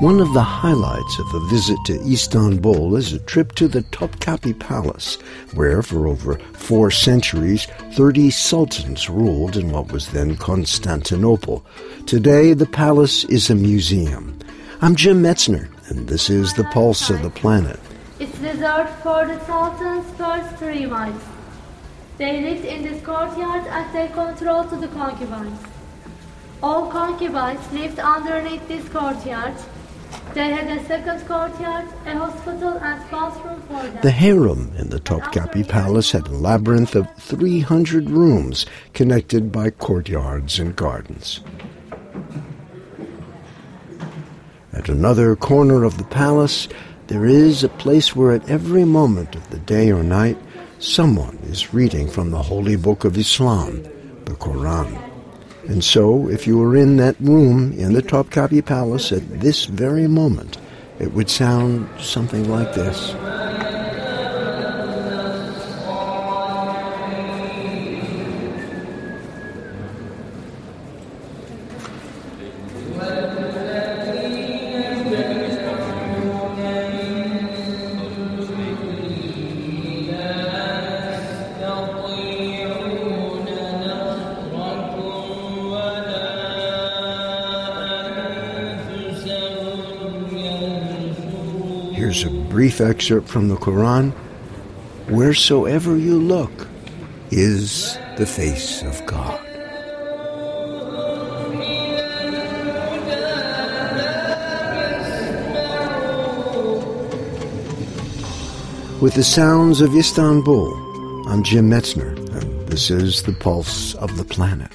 One of the highlights of a visit to Istanbul is a trip to the Topkapi Palace, where for over four centuries 30 sultans ruled in what was then Constantinople. Today, the palace is a museum. I'm Jim Metzner, and this is The Pulse of the Planet. It's reserved for the sultan's first three wives. They lived in this courtyard and they controlled the concubines. All concubines lived underneath this courtyard they had a second courtyard, a hospital, and bathroom for them. The harem in the Topkapi Palace had a labyrinth of 300 rooms connected by courtyards and gardens. At another corner of the palace, there is a place where at every moment of the day or night, someone is reading from the holy book of Islam, the Quran. And so, if you were in that room in the Topkapi Palace at this very moment, it would sound something like this. Here's a brief excerpt from the Quran Wheresoever you look is the face of God. With the sounds of Istanbul, I'm Jim Metzner, and this is The Pulse of the Planet.